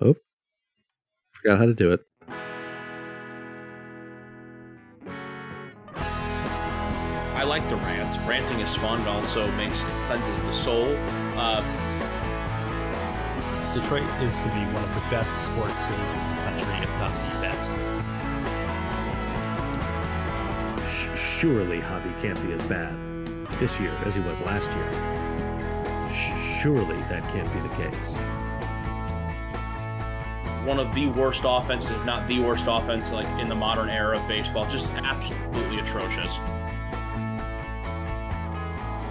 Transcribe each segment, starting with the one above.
Oh, forgot how to do it. I like the rant. Ranting is fun. It also makes it cleanses the soul. Uh, Detroit is to be one of the best sports cities in the country, if not the best. Sh- surely Javi can't be as bad this year as he was last year. Sh- surely that can't be the case. One of the worst offenses, if not the worst offense, like in the modern era of baseball. Just absolutely atrocious.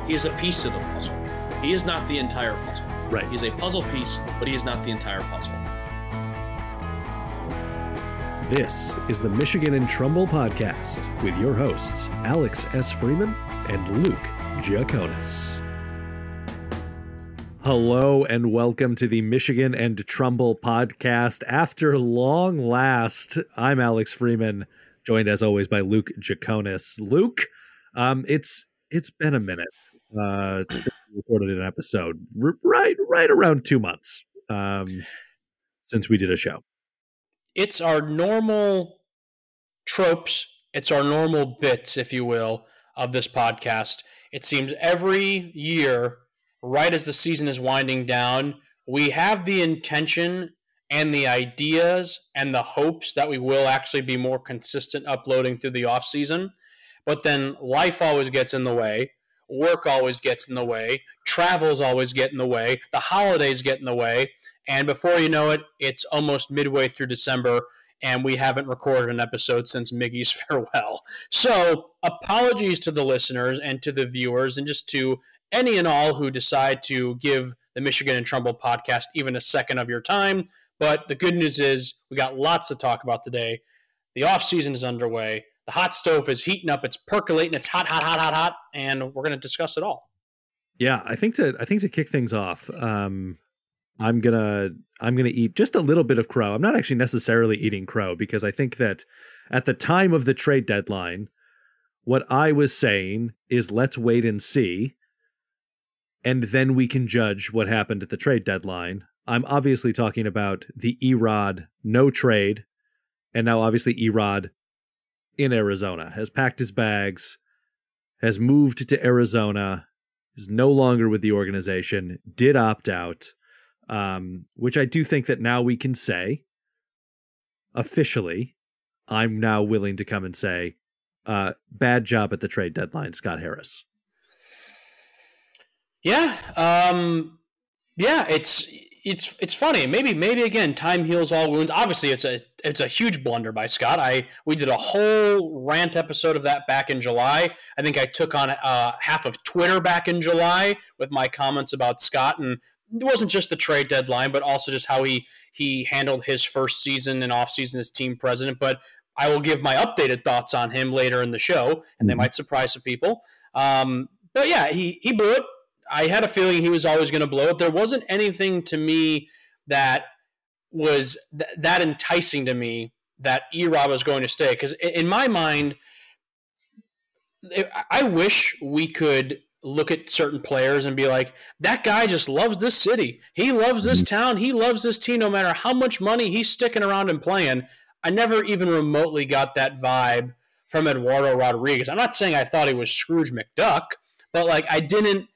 He is a piece to the puzzle. He is not the entire puzzle. Right. He's a puzzle piece, but he is not the entire puzzle. This is the Michigan and Trumbull podcast with your hosts, Alex S. Freeman and Luke Giaconis. Hello and welcome to the Michigan and Trumbull podcast. After long last, I'm Alex Freeman, joined as always by Luke Giaconis. Luke, um, it's it's been a minute uh, since we recorded an episode, R- right right around two months um, since we did a show. it's our normal tropes, it's our normal bits, if you will, of this podcast. It seems every year, right as the season is winding down, we have the intention and the ideas and the hopes that we will actually be more consistent uploading through the off season. But then life always gets in the way. Work always gets in the way. Travels always get in the way. The holidays get in the way. And before you know it, it's almost midway through December, and we haven't recorded an episode since Miggy's farewell. So, apologies to the listeners and to the viewers, and just to any and all who decide to give the Michigan and Trumbull podcast even a second of your time. But the good news is we got lots to talk about today. The off season is underway. The hot stove is heating up. It's percolating. It's hot, hot, hot, hot, hot, and we're going to discuss it all. Yeah, I think to I think to kick things off, um, I'm gonna I'm gonna eat just a little bit of crow. I'm not actually necessarily eating crow because I think that at the time of the trade deadline, what I was saying is let's wait and see, and then we can judge what happened at the trade deadline. I'm obviously talking about the Erod no trade, and now obviously Erod in Arizona has packed his bags, has moved to Arizona is no longer with the organization, did opt out, um, which I do think that now we can say officially, I'm now willing to come and say, uh, bad job at the trade deadline, Scott Harris. Yeah, um, yeah, it's it's it's funny. Maybe maybe again, time heals all wounds. Obviously, it's a it's a huge blunder by Scott. I we did a whole rant episode of that back in July. I think I took on uh, half of Twitter back in July with my comments about Scott, and it wasn't just the trade deadline, but also just how he he handled his first season and off season as team president. But I will give my updated thoughts on him later in the show, and they might surprise some people. Um, but yeah, he he blew it. I had a feeling he was always going to blow up. There wasn't anything to me that was th- that enticing to me that Erod was going to stay. Because in my mind, I wish we could look at certain players and be like, that guy just loves this city. He loves this mm-hmm. town. He loves this team no matter how much money he's sticking around and playing. I never even remotely got that vibe from Eduardo Rodriguez. I'm not saying I thought he was Scrooge McDuck, but like I didn't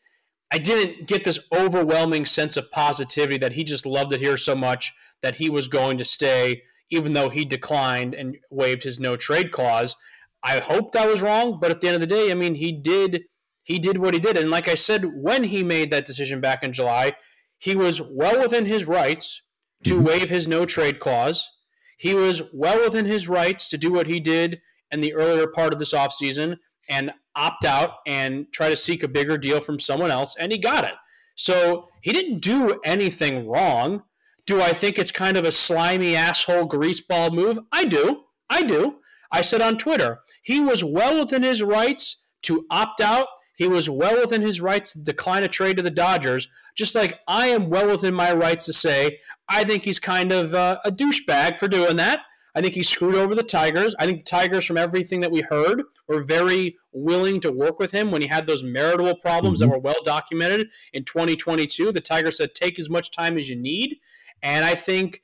I didn't get this overwhelming sense of positivity that he just loved it here so much that he was going to stay, even though he declined and waived his no trade clause. I hoped I was wrong, but at the end of the day, I mean, he did he did what he did, and like I said, when he made that decision back in July, he was well within his rights to mm-hmm. waive his no trade clause. He was well within his rights to do what he did in the earlier part of this offseason and opt out and try to seek a bigger deal from someone else, and he got it. So he didn't do anything wrong. Do I think it's kind of a slimy asshole greaseball move? I do. I do. I said on Twitter, he was well within his rights to opt out. He was well within his rights to decline a trade to the Dodgers, just like I am well within my rights to say I think he's kind of uh, a douchebag for doing that. I think he screwed over the Tigers. I think the Tigers, from everything that we heard, were very willing to work with him when he had those marital problems that were well documented in 2022. The Tigers said, take as much time as you need. And I think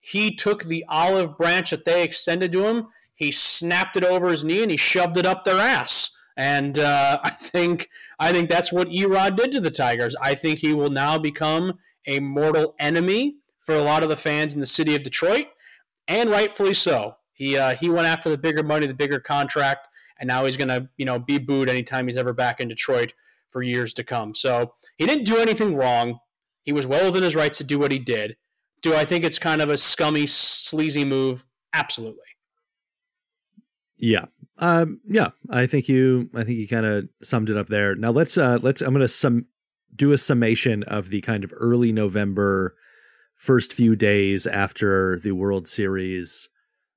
he took the olive branch that they extended to him, he snapped it over his knee, and he shoved it up their ass. And uh, I think I think that's what Erod did to the Tigers. I think he will now become a mortal enemy for a lot of the fans in the city of Detroit, and rightfully so. He uh, he went after the bigger money, the bigger contract, and now he's gonna you know be booed anytime he's ever back in Detroit for years to come. So he didn't do anything wrong. He was well within his rights to do what he did. Do I think it's kind of a scummy, sleazy move? Absolutely. Yeah. Um, yeah, I think you I think you kind of summed it up there. Now let's uh let's I'm going to sum do a summation of the kind of early November first few days after the World Series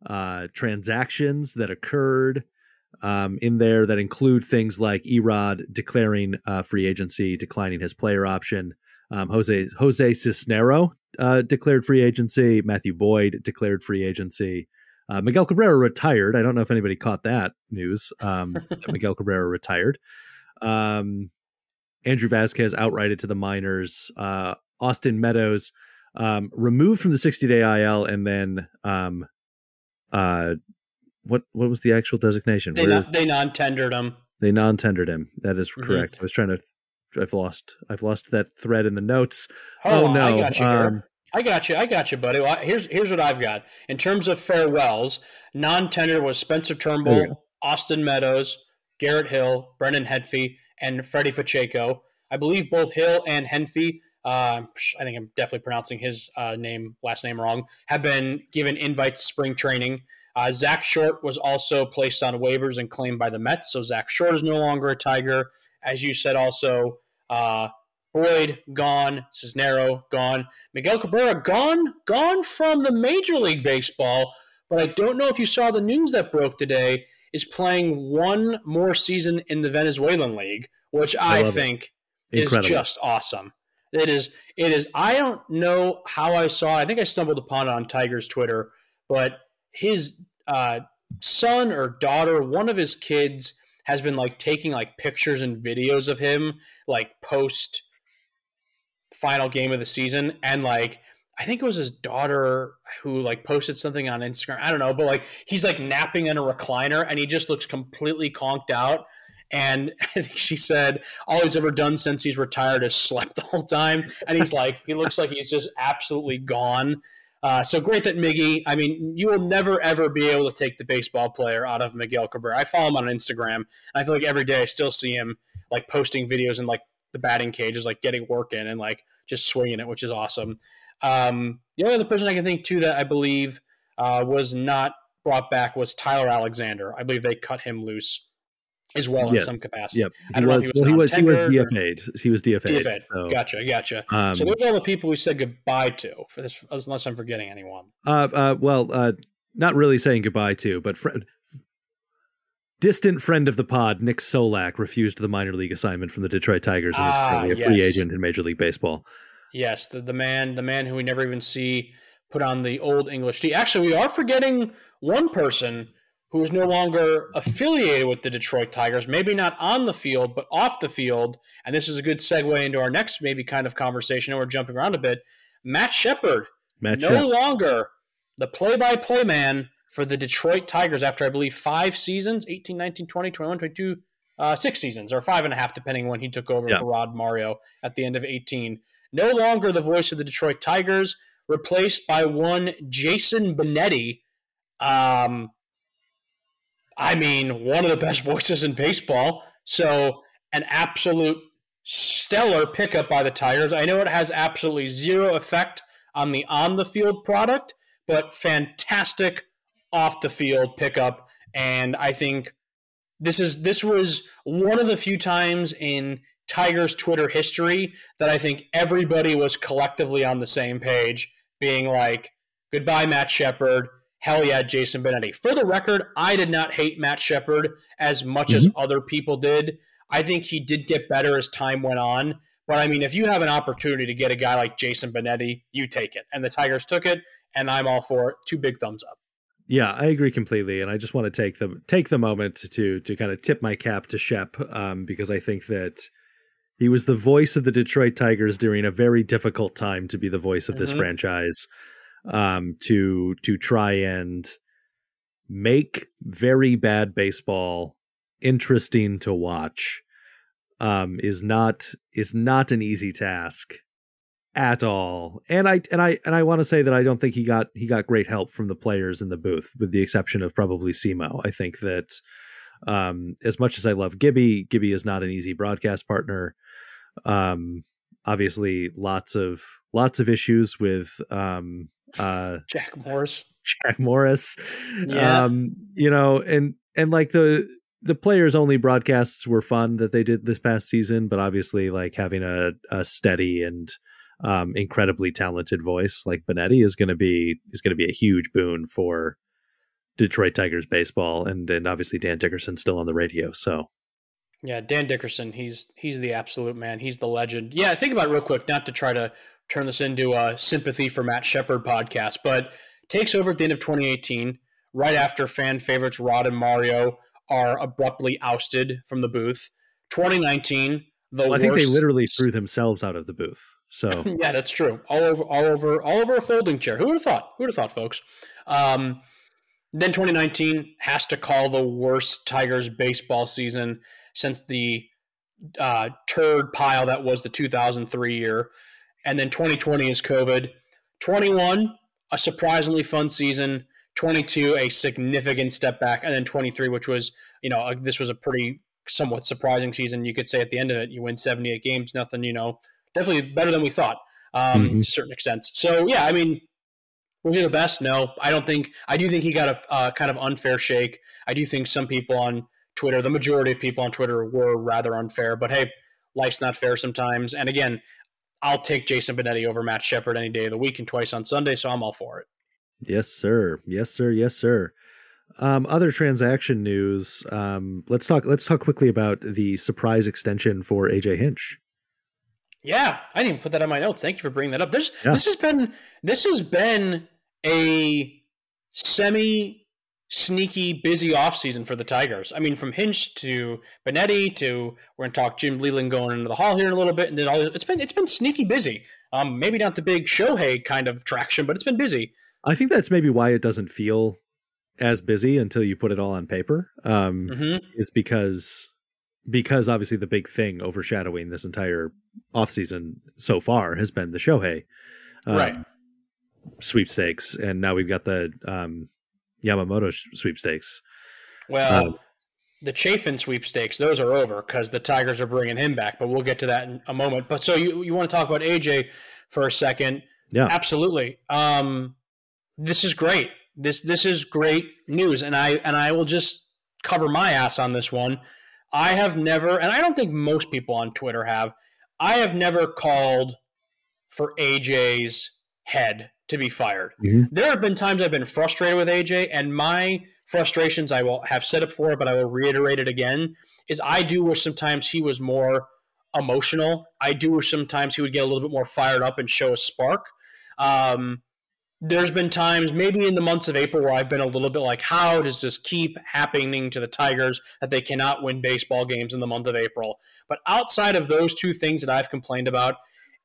uh transactions that occurred um, in there that include things like Erod declaring uh, free agency, declining his player option. Um, Jose Jose Cisnero uh, declared free agency. Matthew Boyd declared free agency. Uh, Miguel Cabrera retired. I don't know if anybody caught that news. Um, that Miguel Cabrera retired. Um, Andrew Vasquez outrighted to the minors. Uh, Austin Meadows um, removed from the 60 day IL and then um, uh, what what was the actual designation? They, non, they non-tendered him. They non-tendered him. That is mm-hmm. correct. I was trying to. I've lost. I've lost that thread in the notes. Oh, oh no! I got you. Um, I got you. I got you, buddy. Well, here's here's what I've got in terms of farewells. Non-tendered was Spencer Turnbull, Austin Meadows, Garrett Hill, Brendan Henfey, and Freddy Pacheco. I believe both Hill and Henfey. Uh, I think I'm definitely pronouncing his uh, name, last name wrong. Have been given invites to spring training. Uh, Zack Short was also placed on waivers and claimed by the Mets, so Zack Short is no longer a Tiger. As you said, also uh, Boyd gone, Cisnero gone, Miguel Cabrera gone, gone from the Major League Baseball. But I don't know if you saw the news that broke today. Is playing one more season in the Venezuelan League, which I, I think is just awesome. It is. It is. I don't know how I saw. I think I stumbled upon it on Tiger's Twitter, but his uh, son or daughter, one of his kids, has been like taking like pictures and videos of him like post final game of the season and like I think it was his daughter who like posted something on Instagram. I don't know, but like he's like napping in a recliner and he just looks completely conked out. And I think she said all he's ever done since he's retired is slept the whole time. And he's like, he looks like he's just absolutely gone. Uh, so great that Miggy. I mean, you will never ever be able to take the baseball player out of Miguel Cabrera. I follow him on Instagram. I feel like every day I still see him like posting videos in like the batting cages, like getting work in and like just swinging it, which is awesome. Um, the only other person I can think too that I believe uh, was not brought back was Tyler Alexander. I believe they cut him loose as well in some capacity. Yep. He was, he was, well, he was, he was DFA'd. He was DFA'd. DFA'd. So. Gotcha. Gotcha. Um, so those are all the people we said goodbye to for this, unless I'm forgetting anyone. Uh, uh well, uh, not really saying goodbye to, but fr- distant friend of the pod, Nick Solak, refused the minor league assignment from the Detroit Tigers and is ah, currently a yes. free agent in Major League Baseball. Yes, the, the man, the man who we never even see put on the old English tee. Actually, we are forgetting one person who is no longer affiliated with the Detroit Tigers, maybe not on the field, but off the field. And this is a good segue into our next maybe kind of conversation, and we're jumping around a bit. Matt Shepard, Matt no Shep. longer the play-by-play man for the Detroit Tigers after I believe five seasons 18, 19, 20, 21, 22, uh, six seasons, or five and a half, depending when he took over yeah. for Rod Mario at the end of 18. No longer the voice of the Detroit Tigers, replaced by one Jason Benetti. Um, I mean, one of the best voices in baseball. So, an absolute stellar pickup by the Tigers. I know it has absolutely zero effect on the on the field product, but fantastic off the field pickup. And I think this is this was one of the few times in Tigers Twitter history that I think everybody was collectively on the same page, being like, "Goodbye, Matt Shepard hell yeah, Jason Benetti. For the record, I did not hate Matt Shepard as much mm-hmm. as other people did. I think he did get better as time went on. But I mean, if you have an opportunity to get a guy like Jason Benetti, you take it. And the Tigers took it, and I'm all for it. Two big thumbs up. Yeah, I agree completely, and I just want to take the take the moment to to kind of tip my cap to Shep um, because I think that he was the voice of the Detroit Tigers during a very difficult time to be the voice of this mm-hmm. franchise. Um, to to try and make very bad baseball interesting to watch um, is not is not an easy task at all. And I and I and I want to say that I don't think he got he got great help from the players in the booth, with the exception of probably Simo. I think that um, as much as I love Gibby, Gibby is not an easy broadcast partner. Um, obviously, lots of lots of issues with um, uh, Jack Morris. Jack Morris. Yeah. Um, you know, and and like the the players only broadcasts were fun that they did this past season, but obviously like having a, a steady and um, incredibly talented voice like Benetti is going to be is going to be a huge boon for Detroit Tigers baseball, and and obviously Dan Dickerson still on the radio. So Yeah, Dan Dickerson, he's he's the absolute man. He's the legend. Yeah, think about it real quick, not to try to turn this into a sympathy for Matt Shepard podcast, but takes over at the end of 2018, right after fan favorites Rod and Mario are abruptly ousted from the booth. 2019, the well, I think they literally threw themselves out of the booth. So yeah, that's true. All over, all over, all over a folding chair. Who would have thought? Who would have thought, folks? Um, then 2019 has to call the worst Tigers baseball season since the uh, turd pile that was the 2003 year, and then 2020 is COVID. 21 a surprisingly fun season. 22 a significant step back, and then 23, which was you know a, this was a pretty somewhat surprising season. You could say at the end of it, you win 78 games, nothing you know definitely better than we thought um, Mhm. to certain extent. So yeah, I mean, will he the best? No, I don't think. I do think he got a uh, kind of unfair shake. I do think some people on Twitter, the majority of people on Twitter, were rather unfair. But hey, life's not fair sometimes. And again, I'll take Jason Benetti over Matt Shepard any day of the week and twice on Sunday, so I'm all for it. Yes, sir. Yes, sir. Yes, sir. Um, other transaction news. Um, let's talk. Let's talk quickly about the surprise extension for AJ Hinch. Yeah, I didn't even put that on my notes. Thank you for bringing that up. There's Yeah. this has been this has been a semi sneaky busy offseason for the Tigers. I mean, from Hinch to Benetti to we're going to talk Jim Leyland going into the hall here in a little bit, and then all it's been it's been sneaky busy. Um, maybe not the big Shohei kind of traction, but it's been busy. I think that's maybe why it doesn't feel as busy until you put it all on paper. Um, hmm Is because because obviously the big thing overshadowing this entire offseason so far has been the Shohei um, Right. sweepstakes, and now we've got the um, Yamamoto sweepstakes. Well, Um, the Chafin sweepstakes, those are over because the Tigers are bringing him back, but we'll get to that in a moment. But so you, you want to talk about AJ for a second? Yeah. Absolutely. Um, this is great. This this is great news, and I and I will just cover my ass on this one. I have never, and I don't think most people on Twitter have. I have never called for AJ's head to be fired. Mhm. There have been times I've been frustrated with AJ, and my frustrations I will have said it before, but I will reiterate it again. Is I do wish sometimes he was more emotional. I do wish sometimes he would get a little bit more fired up and show a spark. Um, there's been times, maybe in the months of April, where I've been a little bit like, how does this keep happening to the Tigers that they cannot win baseball games in the month of April? But outside of those two things that I've complained about,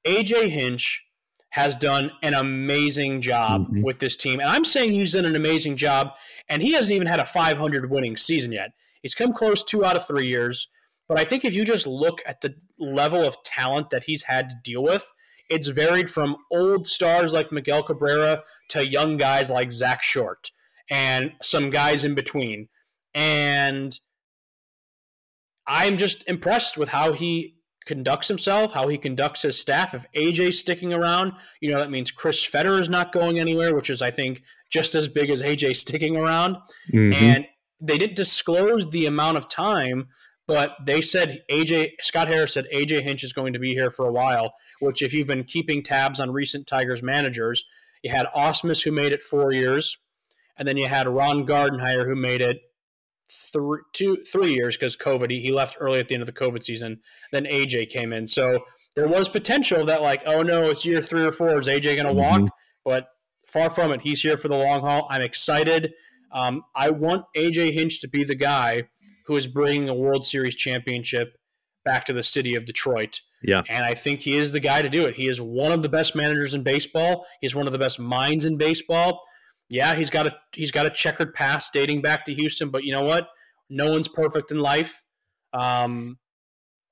AJ Hinch has done an amazing job Mhm. with this team. And I'm saying he's done an amazing job, and he hasn't even had a 500 winning season yet. He's come close two out of three years. But I think if you just look at the level of talent that he's had to deal with, it's varied from old stars like Miguel Cabrera to young guys like Zack Short and some guys in between. And I'm just impressed with how he conducts himself, how he conducts his staff. If AJ's sticking around, you know, that means Chris Fetter is not going anywhere, which is, I think, just as big as AJ sticking around. Mhm. And they didn't disclose the amount of time, but they said AJ Scott Harris said AJ Hinch is going to be here for a while. Which, if you've been keeping tabs on recent Tigers managers, you had Ausmus who made it four years, and then you had Ron Gardenhire who made it three, two, three years because COVID. He, he left early at the end of the COVID season. Then AJ came in, so there was potential that like, oh no, it's year three or four. Is AJ going to walk? Mhm. But far from it. He's here for the long haul. I'm excited. Um, I want AJ Hinch to be the guy who is bringing a World Series championship back to the city of Detroit. Yeah. And I think he is the guy to do it. He is one of the best managers in baseball. He's one of the best minds in baseball. Yeah, he's got a he's got a checkered past dating back to Houston, but you know what? No one's perfect in life. Um,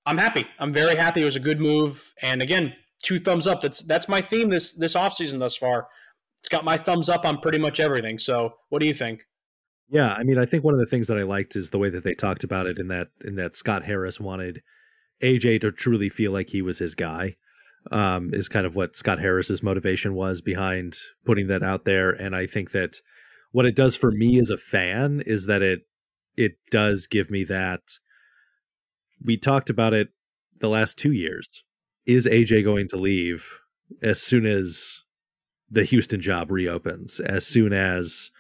I'm happy. I'm very happy. It was a good move. And again, two thumbs up. That's that's my theme this this offseason thus far. It's got my thumbs up on pretty much everything. So what do you think? Yeah, I mean, I think one of the things that I liked is the way that they talked about it in that in that Scott Harris wanted AJ to truly feel like he was his guy. Um, is kind of what Scott Harris's motivation was behind putting that out there, and I think that what it does for me as a fan is that it it does give me that. We talked about it the last two years. Is AJ going to leave as soon as the Houston job reopens? As soon as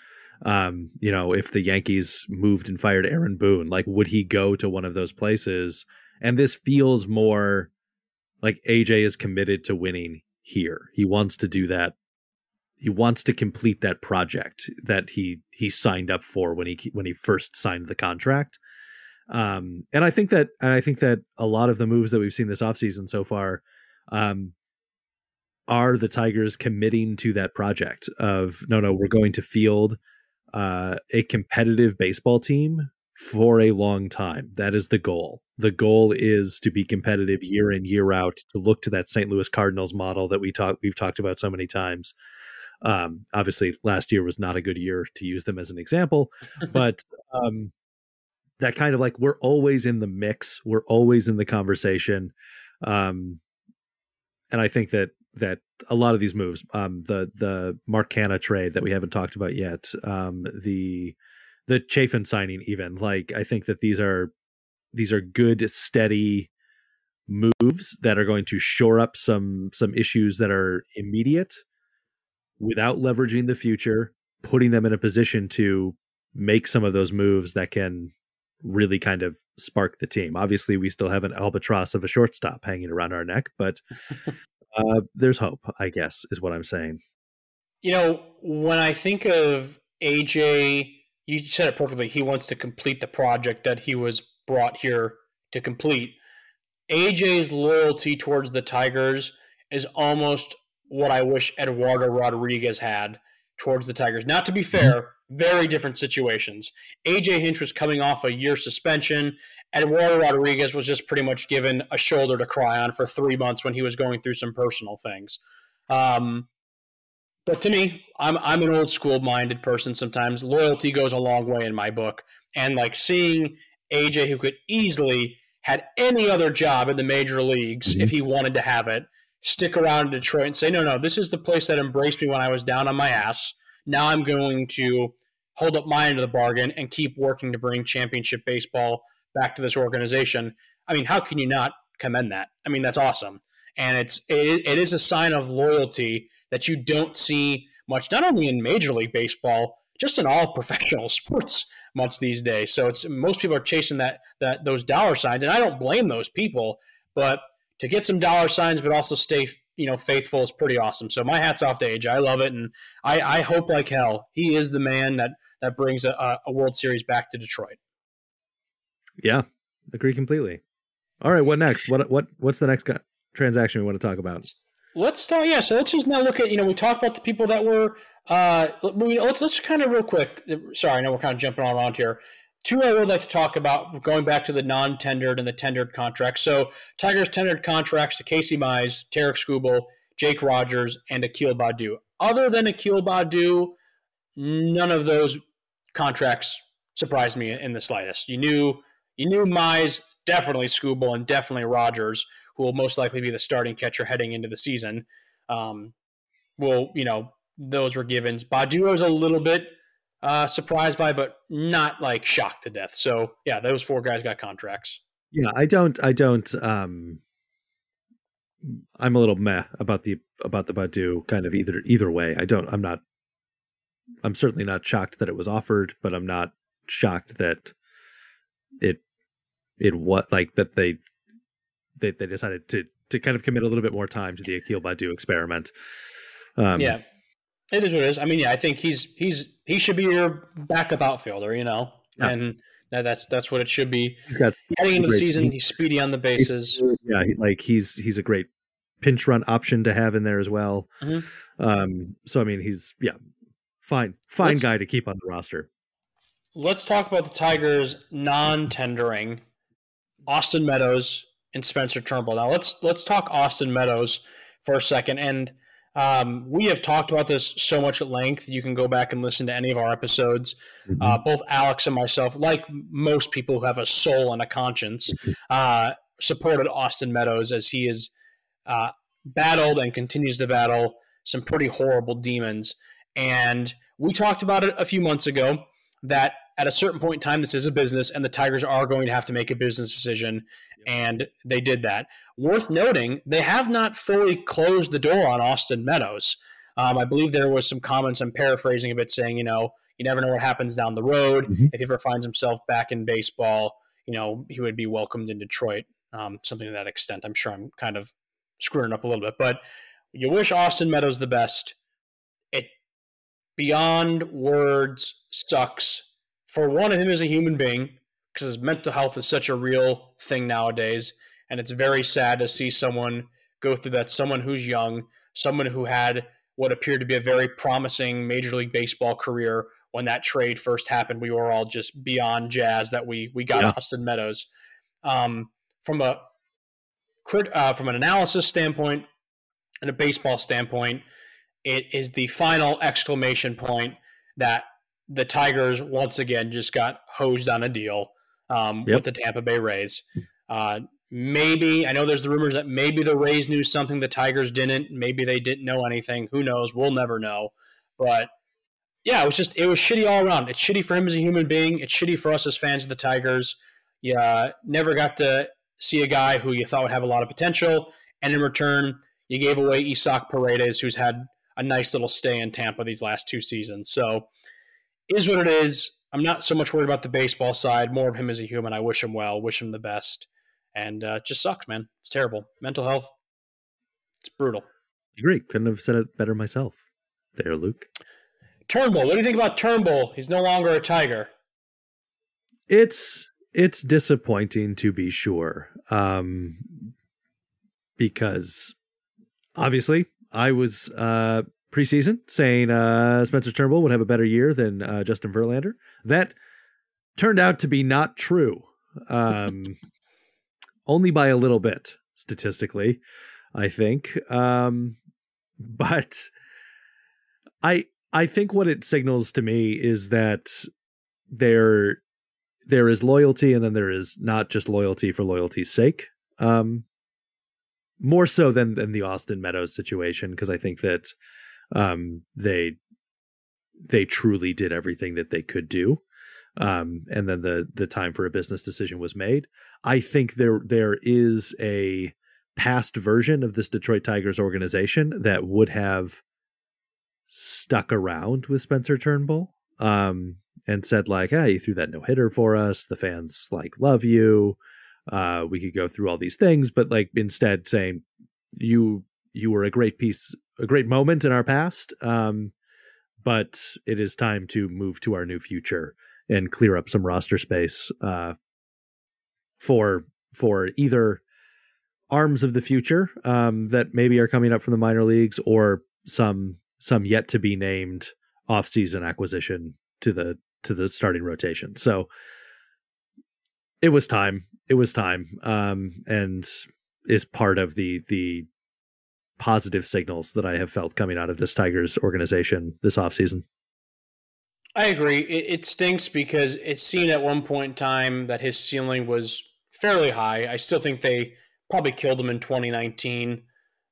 um, you know, if the Yankees moved and fired Aaron Boone, like would he go to one of those places? And this feels more like AJ is committed to winning here. He wants to do that. He wants to complete that project that he he signed up for when he when he first signed the contract. Um, and I think that and I think that a lot of the moves that we've seen this offseason so far um, are the Tigers committing to that project of no no we're going to field uh, a competitive baseball team for a long time. That is the goal. The goal is to be competitive year in year out. To look to that St. Louis Cardinals model that we talk we've talked about so many times. Um, obviously, last year was not a good year to use them as an example, but um, that kind of like we're always in the mix, we're always in the conversation, um, and I think that that a lot of these moves, um, the the Mark Canha trade that we haven't talked about yet, um, the the Chafin signing, even like I think that these are these are good, steady moves that are going to shore up some some issues that are immediate without leveraging the future, putting them in a position to make some of those moves that can really kind of spark the team. Obviously, we still have an albatross of a shortstop hanging around our neck, but uh, there's hope, I guess, is what I'm saying. You know, when I think of AJ, you said it perfectly. He wants to complete the project that he was brought here to complete. AJ's loyalty towards the Tigers is almost what I wish Eduardo Rodriguez had towards the Tigers. Not to be mm-hmm. fair, very different situations. AJ Hinch was coming off a year suspension. Eduardo Rodriguez was just pretty much given a shoulder to cry on for three months when he was going through some personal things. Um, but to me, I'm I'm an old school minded person. Sometimes loyalty goes a long way in my book, and like seeing AJ, who could easily had any other job in the major leagues mm-hmm. if he wanted to have it, stick around in Detroit and say, no, no, this is the place that embraced me when I was down on my ass. Now I'm going to hold up my end of the bargain and keep working to bring championship baseball back to this organization. I mean, how can you not commend that? I mean, that's awesome. And it's it, it is a sign of loyalty that you don't see much, not only in Major League Baseball, just in all professional sports much these days. So it's most people are chasing that that those dollar signs, and I don't blame those people. But to get some dollar signs, but also stay you know faithful is pretty awesome. So my hats off to AJ. I love it, and I, I hope like hell he is the man that that brings a, a World Series back to Detroit. Yeah, agree completely. All right, what next? What what what's the next transaction we want to talk about? Let's start. Yeah, so let's just now look at you know we talked about the people that were. Uh, let's let's kind of real quick. Sorry, I know we're kind of jumping all around here. Two I would like to talk about going back to the non-tendered and the tendered contracts. So Tigers tendered contracts to Casey Mize, Tarik Skubal, Jake Rogers, and Akil Baddoo. Other than Akil Baddoo, none of those contracts surprised me in the slightest. You knew you knew Mize, definitely Skubal, and definitely Rogers who will most likely be the starting catcher heading into the season. Um, will you know those were givens. Baddoo was a little bit uh, surprised by, but not like shocked to death. So yeah, those four guys got contracts. Yeah, I don't. I don't. Um, I'm a little meh about the about the Baddoo kind of either either way. I don't. I'm not. I'm certainly not shocked that it was offered, but I'm not shocked that it it what like that they they, they decided to to kind of commit a little bit more time to the Akil Baddoo experiment. Um, yeah, it is what it is. I mean, yeah, I think he's he's he should be your backup outfielder, you know, yeah. and That, that's that's what it should be. He's got Heading into the season, speed. he's speedy on the bases. yeah, he, like he's he's a great pinch run option to have in there as well. Mhm. Um, so I mean, he's yeah, fine, fine Let's- guy to keep on the roster. Let's talk about the Tigers non-tendering Austin Meadows and Spencer Turnbull. Now let's let's talk Austin Meadows for a second. And um, we have talked about this so much at length. You can go back and listen to any of our episodes. Uh, both Alex and myself, like most people who have a soul and a conscience, uh, supported Austin Meadows as he has uh, battled and continues to battle some pretty horrible demons. And we talked about it a few months ago that at a certain point in time, this is a business, and the Tigers are going to have to make a business decision. And they did that. Worth noting, they have not fully closed the door on Austin Meadows. Um, I believe there was some comments, I'm paraphrasing a bit, saying, you know, you never know what happens down the road. Mhm. If he ever finds himself back in baseball, you know, he would be welcomed in Detroit. Um, something to that extent. I'm sure I'm kind of screwing up a little bit, but you wish Austin Meadows the best. It beyond words sucks for one of him as a human being because his mental health is such a real thing nowadays, and it's very sad to see someone go through that. Someone who's young, someone who had what appeared to be a very promising Major League Baseball career when that trade first happened. We were all just beyond jazz that we we got Yeah. Austin Meadows. Um, from a uh, from an analysis standpoint and a baseball standpoint, it is the final exclamation point that the Tigers once again just got hosed on a deal um, Yep. with the Tampa Bay Rays. Uh, maybe I know there's the rumors that maybe the Rays knew something the Tigers didn't. Maybe they didn't know anything. Who knows? We'll never know. But yeah, it was just it was shitty all around. It's shitty for him as a human being. It's shitty for us as fans of the Tigers. Yeah, never got to see a guy who you thought would have a lot of potential, and in return, you gave away Isaac Paredes, who's had a nice little stay in Tampa these last two seasons. So, is what it is. I'm not so much worried about the baseball side, more of him as a human. I wish him well, wish him the best, and uh, it just sucks, man. It's terrible. Mental health, it's brutal. Agree. Couldn't have said it better myself. There, Luke. Turnbull, what do you think about Turnbull? He's no longer a Tiger. It's it's disappointing to be sure. Um because obviously I was uh preseason saying uh Spencer Turnbull would have a better year than uh, Justin Verlander. That turned out to be not true. Um only by a little bit statistically, I think. Um but I I think what it signals to me is that there there is loyalty and then there is not just loyalty for loyalty's sake um more so than than the austin meadows situation because i think that um they they truly did everything that they could do um and then the the time for a business decision was made i think there there is a past version of this detroit tigers organization that would have stuck around with spencer turnbull um and said like, "Ah, you threw that no hitter for us. The fans like love you. Uh, we could go through all these things, but like instead saying you you were a great piece, a great moment in our past. Um, but it is time to move to our new future and clear up some roster space uh, for for either arms of the future um, that maybe are coming up from the minor leagues or some some yet to be named off-season acquisition to the to the starting rotation. So it was time. It was time. Um, and is part of the the positive signals that I have felt coming out of this Tigers organization this offseason. I agree. It, it stinks because it's seen at one point in time that his ceiling was fairly high. I still think they probably killed him in 2019.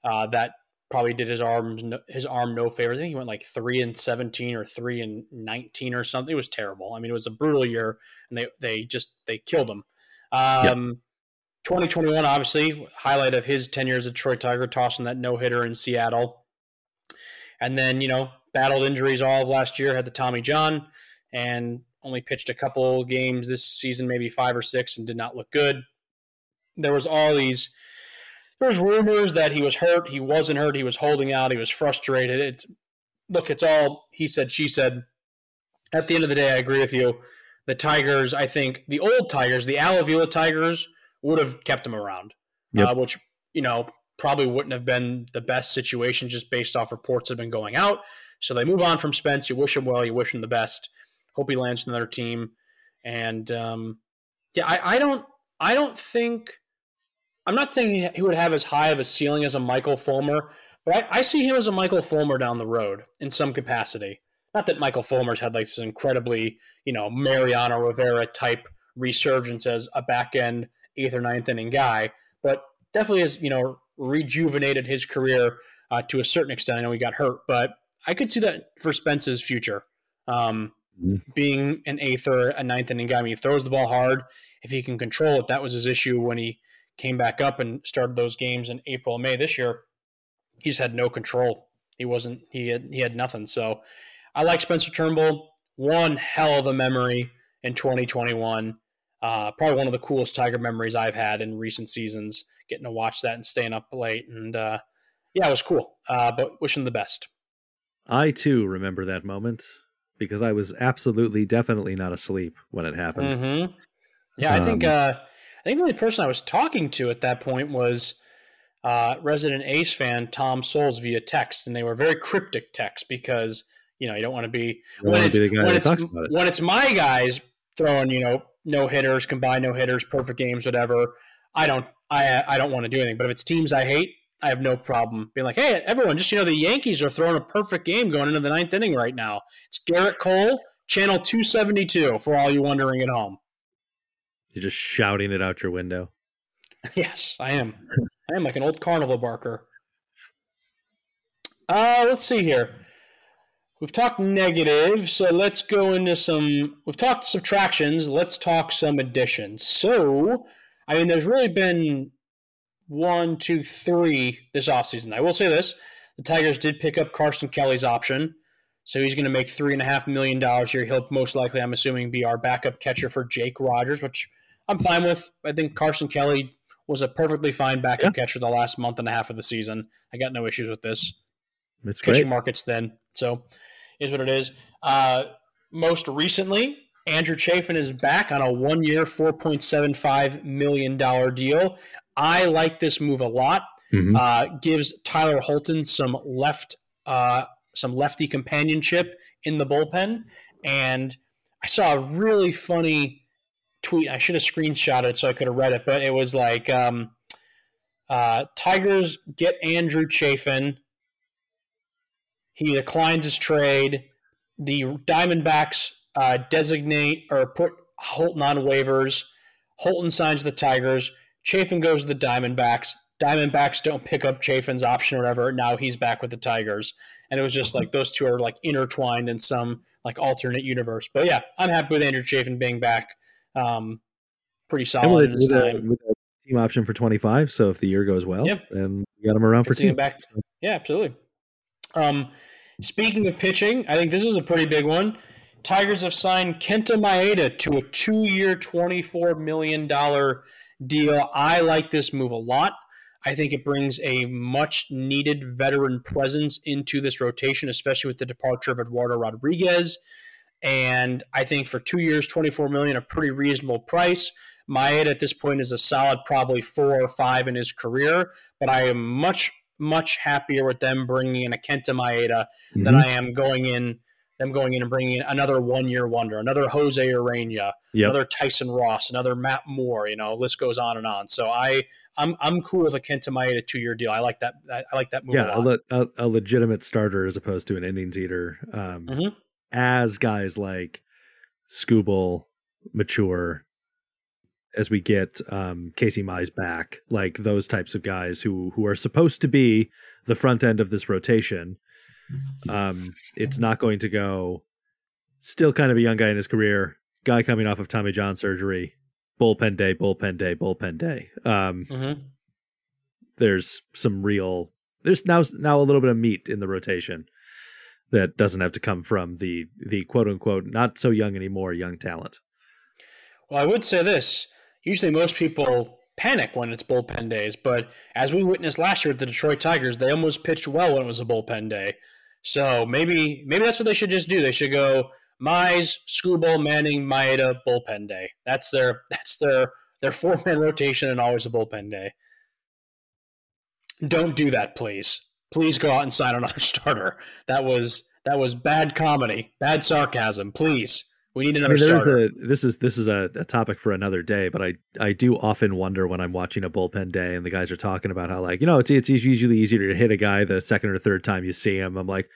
Uh, that probably did his arms no, his arm no favor. I think he went like three and 17 or three and 19 or something. It was terrible. I mean, it was a brutal year, and they they just they killed him. Um, 2021, obviously, highlight of his tenure as a Detroit Tiger, tossing that no hitter in Seattle, and then you know battled injuries all of last year, had the Tommy John, and only pitched a couple games this season, maybe five or six, and did not look good. There was all these. There was rumors that he was hurt. He wasn't hurt. He was holding out. He was frustrated. It's look. It's all he said. She said. At the end of the day, I agree with you. the Tigers, I think the old Tigers, the Al Avila Tigers, would have kept him around, Yep. uh, which you know probably wouldn't have been the best situation just based off reports that have been going out. So they move on from Spence. You wish him well. You wish him the best. Hope he lands another team. And um, yeah, I, I don't, I don't think. I'm not saying he- he would have as high of a ceiling as a Michael Fulmer, but I, I see him as a Michael Fulmer down the road in some capacity. Not that Michael Fulmer's had like this incredibly, you know, Mariano Rivera type resurgence as a back end eighth or ninth inning guy, but definitely has, you know, rejuvenated his career uh, to a certain extent. I know he got hurt, but I could see that for Spence's future. Um, Mhm. Being an eighth or a ninth inning guy, I mean, he throws the ball hard. If he can control it, that was his issue when he came back up and started those games in April and May this year. He just had no control. He wasn't. He had. He had nothing. So, I like Spencer Turnbull. One hell of a memory in 2021. Uh, probably one of the coolest Tiger memories I've had in recent seasons. Getting to watch that and staying up late, and uh, yeah, it was cool. Uh, but wishing the best. I too remember that moment because I was absolutely, definitely not asleep when it happened. hmm Yeah, I think Um, uh, I think the only person I was talking to at that point was uh, resident Ace fan Tom Souls via text, and they were very cryptic texts because you know you don't want to be I don't want to be the guy when it's it. when it's my guys throwing you know no hitters, combined no hitters, perfect games, whatever. I don't I I don't want to do anything. But if it's teams I hate, I have no problem being like, hey, everyone, just you know the Yankees are throwing a perfect game going into the ninth inning right now. It's Gerrit Cole, channel two seventy two for all you wondering at home. You're just shouting it out your window. Yes, I am. I am like an old carnival barker. Uh, let's see here. We've talked negative, so let's go into some. We've talked subtractions. Let's talk some additions. So, I mean, there's really been one, two, three this offseason. I will say this the Tigers did pick up Carson Kelly's option. So he's going to make three and a half million dollars here. He'll most likely, I'm assuming, be our backup catcher for Jake Rogers, which I'm fine with. I think Carson Kelly was a perfectly fine backup catcher the last month and a half of the season. I got no issues with this. It's Pitching great. market's then. so is what it is. Uh, most recently, Andrew Chafin is back on a point seven five million dollar deal. I like this move a lot. Mhm. Uh, gives Tyler Holton some left, uh, some lefty companionship in the bullpen, and I saw a really funny tweet. I should have screenshot it so I could have read it, but it was like, um, uh, "Tigers get Andrew Chafin." He declines his trade. The Diamondbacks uh, designate or put Holton on waivers. Holton signs the Tigers. Chafin goes to the Diamondbacks. Diamondbacks don't pick up Chafin's option or whatever. Now he's back with the Tigers. And it was just like those two are like intertwined in some like alternate universe. But yeah, I'm happy with Andrew Chafin being back. Um, pretty solid with, in his with a, time. with a team option for 25. So if the year goes well, Yep. then we got him around for two. back. Yeah, absolutely. Um, speaking of pitching, I think this is a pretty big one. Tigers have signed Kenta Maeda to a two-year, twenty-four million dollar deal. I like this move a lot. I think it brings a much-needed veteran presence into this rotation, especially with the departure of Eduardo Rodriguez. And I think for two years, twenty-four million, a pretty reasonable price. Maeda at this point is a solid, probably four or five in his career but I am much much happier with them bringing in a Kenta Maeda than Mhm. I am going in them going in and bringing in another one year wonder, another Jose Urena, Yep. another Tyson Ross, another Matt Moore. You know, list goes on and on. So I I'm I'm cool with a Kenta Maeda two year deal. I like that. I I like that move yeah, a le- a, a legitimate starter as opposed to an innings eater. Um, Mhm. As guys like Skubal mature, as we get um, Casey Mize back, like those types of guys who who are supposed to be the front end of this rotation, um, it's not going to go. Still, kind of a young guy in his career, guy coming off of Tommy John surgery, bullpen day, bullpen day, bullpen day. Um, Mhm. there's some real there's now now a little bit of meat in the rotation that doesn't have to come from the the quote unquote not so young anymore young talent. Well, I would say this. Usually, most people panic when it's bullpen days, but as we witnessed last year with the Detroit Tigers, they almost pitched well when it was a bullpen day. So maybe maybe that's what they should just do. They should go Mize, Skubal, Manning, Maeda, bullpen day. That's their that's their their four man rotation and always a bullpen day. Don't do that, please. Please go out and sign another starter. That was that was bad comedy, bad sarcasm. Please, we need another I mean, there's starter. a this is this is a, a topic for another day, but I I do often wonder when I'm watching a bullpen day and the guys are talking about how like you know it's it's usually easier to hit a guy the second or third time you see him. I'm like,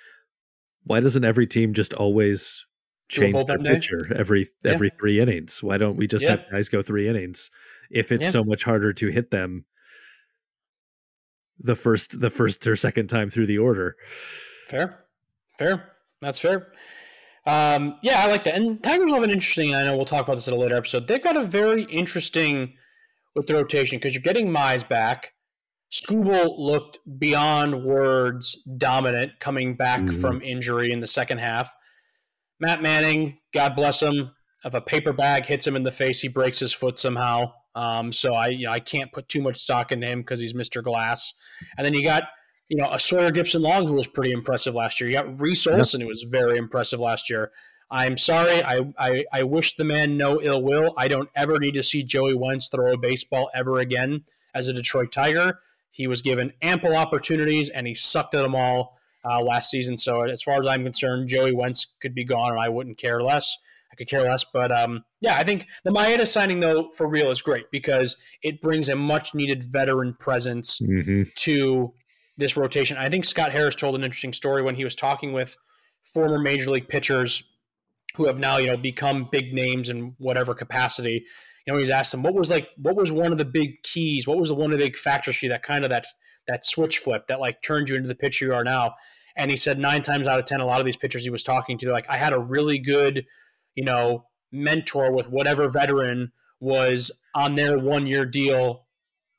why doesn't every team just always change their day? pitcher every Yeah. every three innings? Why don't we just Yeah. have guys go three innings if it's Yeah. so much harder to hit them the first the first or second time through the order? Fair, fair. That's fair. Um, yeah, I like that. And Tigers have an interesting. I know we'll talk about this in a later episode. They've got a very interesting with the rotation because you're getting Mize back. Skubal looked beyond words dominant coming back Mhm. from injury in the second half. Matt Manning, God bless him, if a paper bag hits him in the face, he breaks his foot somehow. Um, so I, you know, I can't put too much stock into him because he's Mr. Glass. And then you got, you know, a Sawyer Gipson Long who was pretty impressive last year. You got Reese Yeah. Olson who was very impressive last year. I'm sorry. I, I I wish the man no ill will. I don't ever need to see Joey Wentz throw a baseball ever again as a Detroit Tiger. He was given ample opportunities and he sucked at them all uh, last season. So as far as I'm concerned, Joey Wentz could be gone, and I wouldn't care less. I could care less. But um, yeah, I think the Maeda signing though for real is great because it brings a much needed veteran presence Mm-hmm. to this rotation. I think Scott Harris told an interesting story when he was talking with former major league pitchers who have now, you know, become big names in whatever capacity. You know, he's asked them what was like what was one of the big keys, what was the one of the big factors for you that kind of that that switch flip that like turned you into the pitcher you are now. And he said nine times out of ten, a lot of these pitchers he was talking to, they're like, I had a really good, you know, mentor with whatever veteran was on their one year deal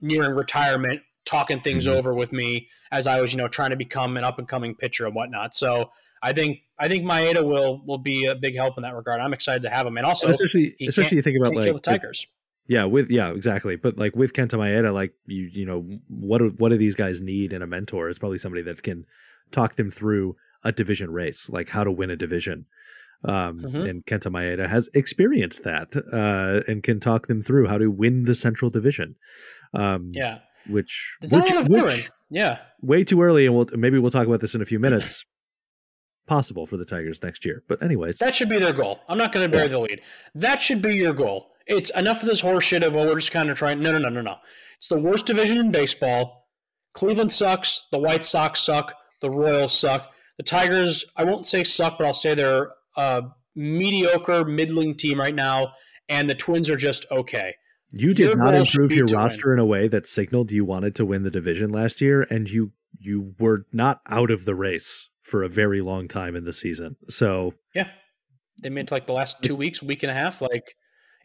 nearing retirement, talking things Mhm. over with me as I was, you know, trying to become an up and coming pitcher and whatnot. So I think I think Maeda will will be a big help in that regard. I'm excited to have him, and also especially he especially you think about like the with- Tigers. Yeah, with yeah, exactly. But like with Kenta Maeda, like you you know what do, what do these guys need in a mentor? It's probably somebody that can talk them through a division race, like how to win a division. Um, Mhm. And Kenta Maeda has experienced that uh, and can talk them through how to win the Central Division. Um, Yeah, which there's not which, a lot which. Yeah, way too early, and we'll maybe we'll talk about this in a few minutes. Possible for the Tigers next year, but anyways, that should be their goal. I'm not going to bury the lead. That should be your goal. It's enough of this horse shit of oh we're just kind of trying. No, no, no, no, no. It's the worst division in baseball. Cleveland sucks. The White Sox suck. The Royals suck. The Tigers, I won't say suck, but I'll say they're a mediocre, middling team right now. And the Twins are just okay. You did not improve your to win. roster in a way that signaled you wanted to win the division last year, and you you were not out of the race for a very long time in the season. So Yeah. They meant like the last two weeks, week and a half. Like,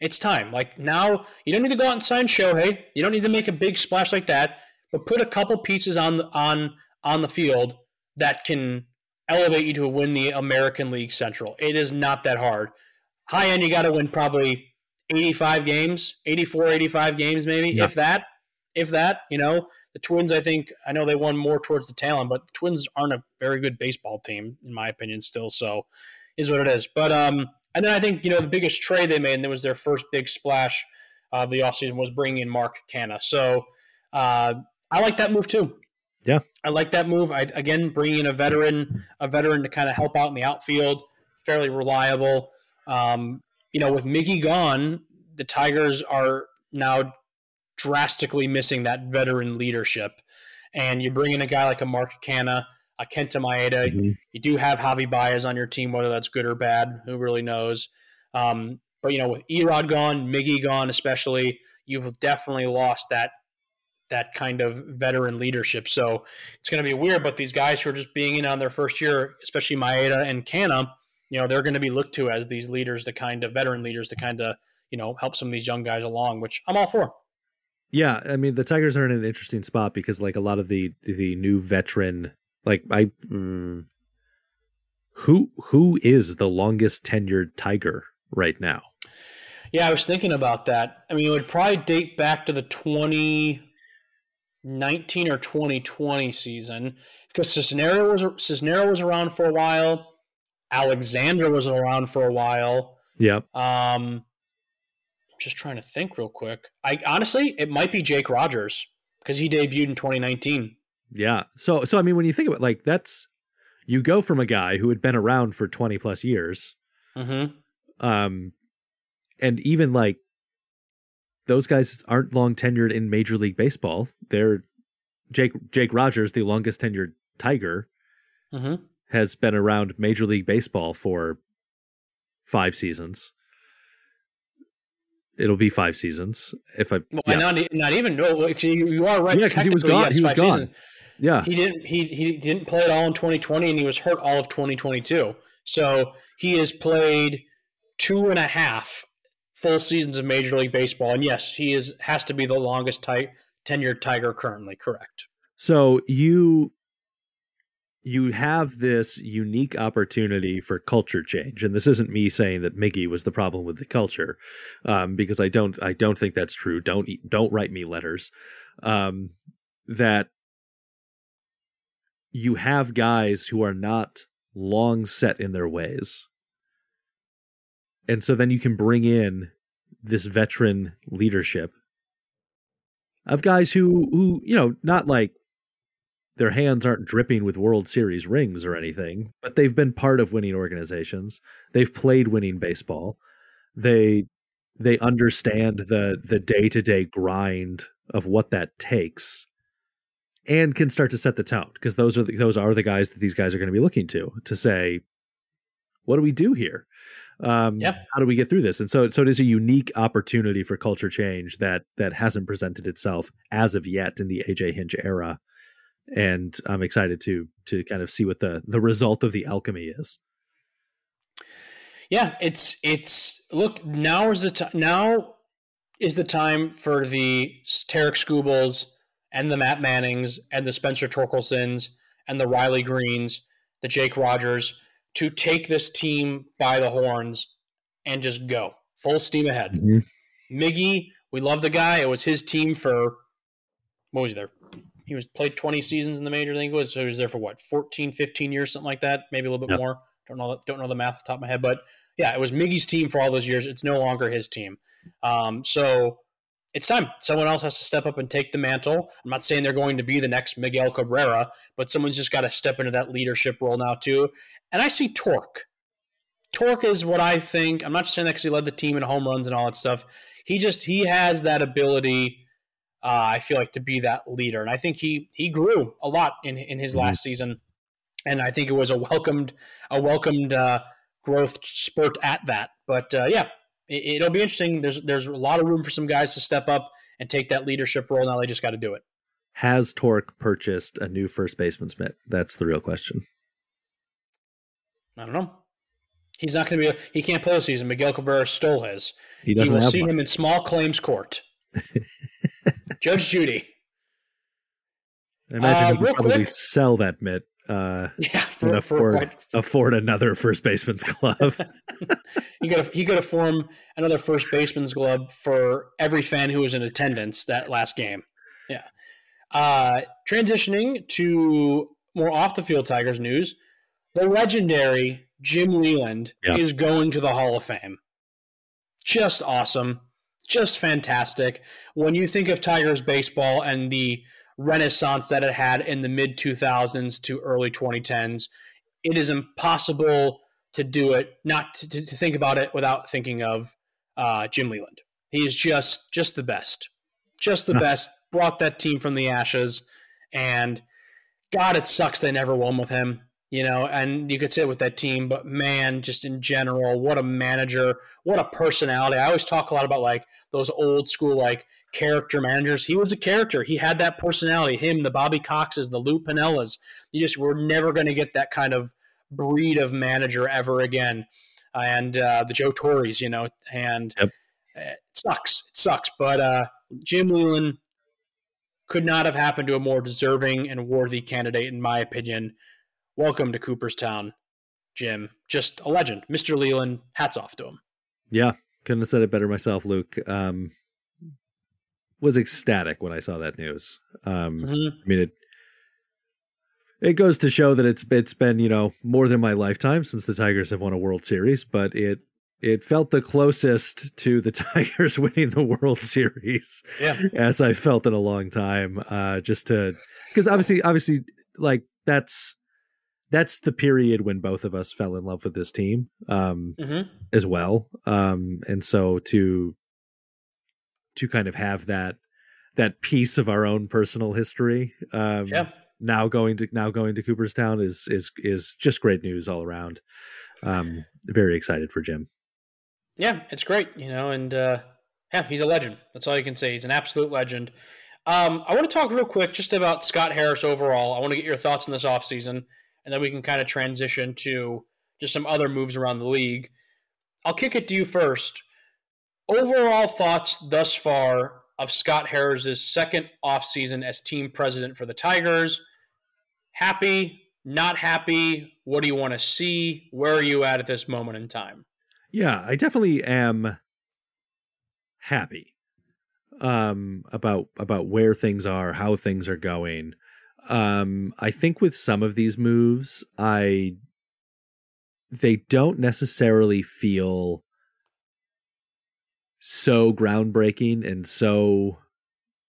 it's time. Like, now you don't need to go out and sign Shohei. You don't need to make a big splash like that, but put a couple pieces on the, on on the field that can elevate you to win the American League Central. It is not that hard. High end, you got to win probably 85 games, 84, 85 games, maybe, Yeah. if that. If that, you know, the Twins, I think, I know they won more towards the tail end, but the Twins aren't a very good baseball team, in my opinion, still. So, is what it is. But um, and then I think you know the biggest trade they made, and that was their first big splash of the offseason, was bringing in Mark Canha. So uh, I like that move too. Yeah. I like that move. I again bringing in a veteran, a veteran to kind of help out in the outfield, fairly reliable. Um, you know, with Miggy gone, the Tigers are now drastically missing that veteran leadership. And you bring in a guy like a Mark Canha, a Kenta Maeda, you do have Javi Baez on your team, whether that's good or bad, who really knows. Um, but you know, with Erod gone, Miggy gone, especially, you've definitely lost that that kind of veteran leadership. So it's going to be weird. But these guys who are just being in on their first year, especially Maeda and Canha, you know, they're going to be looked to as these leaders, the kind of veteran leaders, to kind of you know help some of these young guys along, which I'm all for. yeah, I mean the Tigers are in an interesting spot because like a lot of the the new veteran, like I, mm, who who is the longest tenured Tiger right now? Yeah, I was thinking about that. I mean, it would probably date back to the 2019 or 2020 season because Cisnero was Cisnero was around for a while. Alexander was around for a while. Yep. Um, just trying to think real quick. I honestly, it might be Jake Rogers because he debuted in 2019. Yeah. So so I mean when you think about like that's you go from a guy who had been around for 20 plus years Mm-hmm. um and even like those guys aren't long tenured in major league baseball. They're Jake Jake Rogers, the longest tenured Tiger, Mm-hmm. Has been around major league baseball for 5 seasons. It'll be 5 seasons if I Well, yeah. not not even no. You, you are right. Yeah, 'cause he was gone. He was gone. seasons. yeah. He didn't. He he didn't play at all in 2020, and he was hurt all of 2022. So he has played two and a half full seasons of Major League Baseball, and yes, he is has to be the longest ti- tenured Tiger currently. Correct. So you you have this unique opportunity for culture change, and this isn't me saying that Miggy was the problem with the culture, um, because I don't I don't think that's true. Don't don't write me letters. Um, that you have guys who are not long set in their ways, and so then you can bring in this veteran leadership of guys who who you know not like their hands aren't dripping with World Series rings or anything, but they've been part of winning organizations. They've played winning baseball. They they understand the the day-to-day grind of what that takes and can start to set the tone because those are the, those are the guys that these guys are going to be looking to to say what do we do here? Um, Yep. How do we get through this? And so, so it is a unique opportunity for culture change that that hasn't presented itself as of yet in the AJ Hinch era, and I'm excited to to kind of see what the the result of the alchemy is. Yeah, it's it's look now is the t- now is the time for the Tarik Skubals and the Matt Mannings and the Spencer Torkelsons and the Riley Greenes, the Jake Rogers to take this team by the horns and just go full steam ahead. Mhm. Miggy, we love the guy. It was his team for what was he there? He was played 20 seasons in the major league was so he was there for what 14, 15 years, something like that, maybe a little bit Yep. more. Don't know don't know the math off the top of my head, but yeah, it was Miggy's team for all those years. It's no longer his team. Um, so it's time. Someone else has to step up and take the mantle. I'm not saying they're going to be the next Miguel Cabrera, but someone's just got to step into that leadership role now too. And I see Torque. Torque is what I think. I'm not just saying that because he led the team in home runs and all that stuff. He just he has that ability. Uh, I feel like to be that leader, and I think he he grew a lot in in his Mhm. last season, and I think it was a welcomed a welcomed uh, growth spurt at that. But uh, yeah, it, it'll be interesting. There's there's a lot of room for some guys to step up and take that leadership role. Now they just got to do it. Has Torque purchased a new first baseman's mitt? That's the real question. I don't know. He's not going to be. He can't play this season. Miguel Cabrera stole his. He doesn't will have see one. him in small claims court. Judge Judy. I imagine Uh, he could probably quick- sell that mitt. Uh, Yeah, and for, for afford afford another first baseman's glove. he could he could formed another first baseman's glove for every fan who was in attendance that last game. Yeah. Uh, transitioning to more off the field Tigers news, the legendary Jim Leyland Yeah. is going to the Hall of Fame. Just awesome, just fantastic. When you think of Tigers baseball and the renaissance that it had in the mid 2000s to early 2010s, it is impossible to do it, not to, to think about it without thinking of uh, Jim Leyland. He is just just the best, just the Huh. best. Brought that team from the ashes, and God, it sucks they never won with him. You know, and you could say with that team, but man, just in general, what a manager, what a personality. I always talk a lot about like those old school like character managers. He was a character. He had that personality. Him, the Bobby Coxes, the Lou Piniellas. You just were never going to get that kind of breed of manager ever again. And uh, the Joe Torres, you know, and Yep. it sucks. It sucks. But uh, Jim Leyland could not have happened to a more deserving and worthy candidate, in my opinion. Welcome to Cooperstown, Jim. Just a legend. Mr. Leyland, hats off to him. yeah, couldn't have said it better myself, Luke. Um, was ecstatic when I saw that news. Um, Mhm. I mean, it it goes to show that it's it's been you know more than my lifetime since the Tigers have won a World Series, but it it felt the closest to the Tigers winning the World Series Yeah. as I felt in a long time. Uh, just to because obviously, obviously, like that's that's the period when both of us fell in love with this team um, hmm as well, um, and so to to kind of have that that piece of our own personal history um, Yeah. now going to now going to Cooperstown is is is just great news all around. Um, very excited for Jim. Yeah, it's great, you know, and uh, yeah, he's a legend. That's all you can say. He's an absolute legend. Um, I want to talk real quick just about Scott Harris overall. I want to get your thoughts on this offseason, and then we can kind of transition to just some other moves around the league. I'll kick it to you first. Overall thoughts thus far of Scott Harris's second offseason as team president for the Tigers. Happy, not happy? What do you want to see? Where are you at at this moment in time? Yeah, I definitely am happy um about about where things are, how things are going. Um I think with some of these moves, I they don't necessarily feel so groundbreaking and so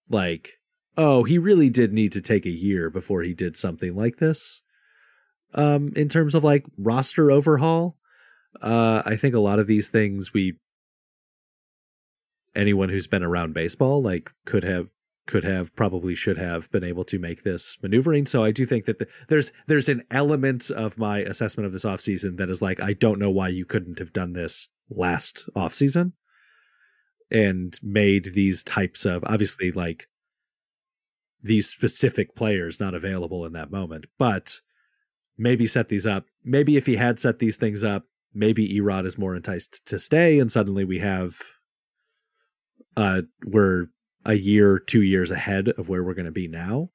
like oh, he really did need to take a year before he did something like this. Um in terms of like roster overhaul, uh, I think a lot of these things we anyone who's been around baseball like could have could have probably should have been able to make this maneuvering. So I do think that the, there's there's an element of my assessment of this offseason that is like I don't know why you couldn't have done this last offseason and made these types of obviously like these specific players not available in that moment, but maybe set these up. Maybe if he had set these things up, maybe Erod is more enticed to stay, and suddenly we have uh we're a year, two years ahead of where we're gonna be now.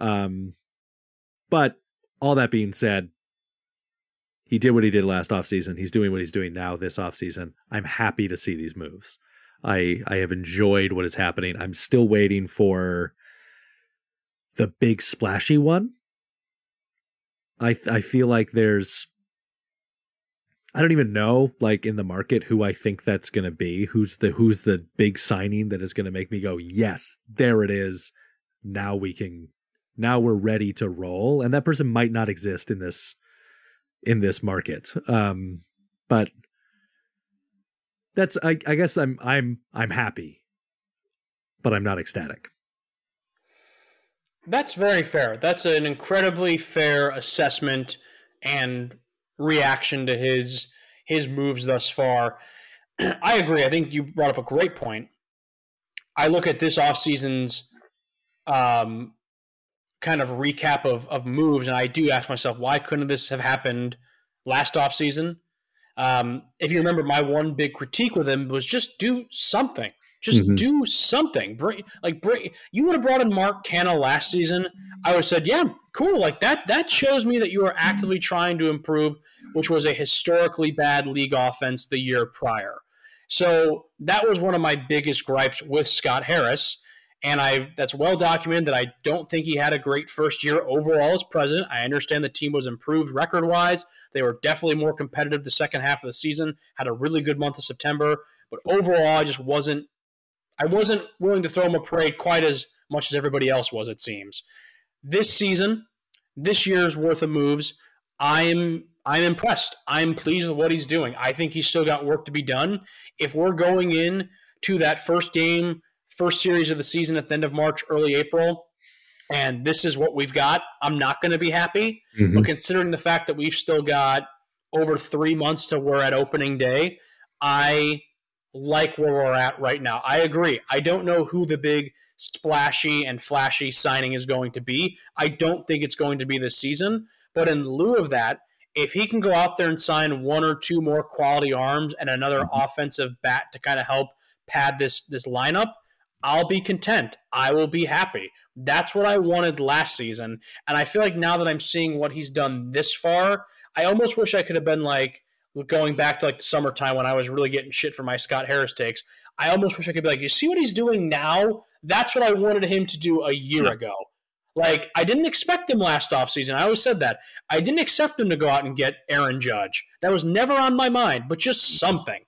Um but all that being said, he did what he did last offseason. He's doing what he's doing now this offseason. I'm happy to see these moves. I I have enjoyed what is happening. I'm still waiting for the big splashy one. I I feel like there's I don't even know like in the market who I think that's going to be. Who's the who's the big signing that is going to make me go, "Yes, there it is. Now we can now we're ready to roll." And that person might not exist in this in this market. Um but that's I I guess I'm I'm I'm happy. But I'm not ecstatic. That's very fair. That's an incredibly fair assessment and reaction to his his moves thus far. I agree. I think you brought up a great point. I look at this offseason's um, kind of recap of, of moves, and I do ask myself, why couldn't this have happened last offseason? Um, if you remember, my one big critique with him was just do something. Just Mhm. do something. Bring like bring. You would have brought in Mark Canha last season. I would have said, yeah, cool. Like that. That shows me that you are actively trying to improve, which was a historically bad league offense the year prior. So that was one of my biggest gripes with Scott Harris. And I that's well documented that I don't think he had a great first year overall as president. I understand the team was improved record wise. They were definitely more competitive the second half of the season, had a really good month of September. But overall, I just wasn't I wasn't willing to throw him a parade quite as much as everybody else was, it seems. This season, this year's worth of moves, I'm I'm impressed. I'm pleased with what he's doing. I think he's still got work to be done. If we're going in to that first game, first series of the season at the end of March, early April, and this is what we've got, I'm not going to be happy. Mm-hmm. But considering the fact that we've still got over three months to we're at opening day, I like where we're at right now. I agree. I don't know who the big splashy and flashy signing is going to be. I don't think it's going to be this season. But in lieu of that, if he can go out there and sign one or two more quality arms and another mm-hmm. offensive bat to kind of help pad this this lineup, I'll be content. I will be happy. That's what I wanted last season. And I feel like now that I'm seeing what he's done this far, I almost wish I could have been like going back to like the summertime when I was really getting shit for my Scott Harris takes. I almost wish I could be like, you see what he's doing now? That's what I wanted him to do a year Yeah. ago. Like I didn't expect him last offseason. I always said that. I didn't expect him to go out and get Aaron Judge. That was never on my mind, but just something.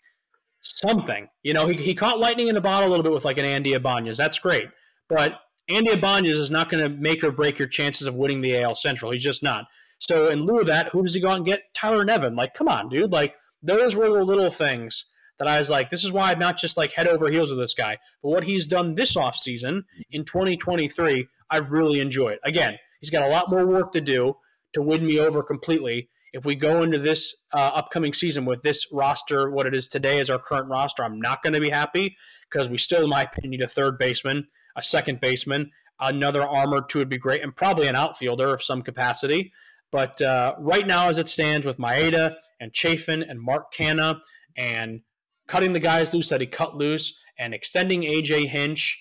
Something. You know, he, he caught lightning in a bottle a little bit with like an Andy Ibanez. That's great. But Andy Ibanez is not going to make or break your chances of winning the AL Central. He's just not. So in lieu of that, who does he go out and get? Tyler Nevin. Like, come on, dude. Like those were the little things that I was like, this is why I'm not just like head over heels with this guy. But what he's done this offseason in 2023, I've really enjoyed. Again, he's got a lot more work to do to win me over completely. If we go into this uh, upcoming season with this roster, what it is today as our current roster, I'm not going to be happy because we still, in my opinion, need a third baseman, a second baseman, another armor two would be great, and probably an outfielder of some capacity. But uh, right now, as it stands with Maeda and Chafin and Mark Canha and cutting the guys loose that he cut loose and extending AJ Hinch,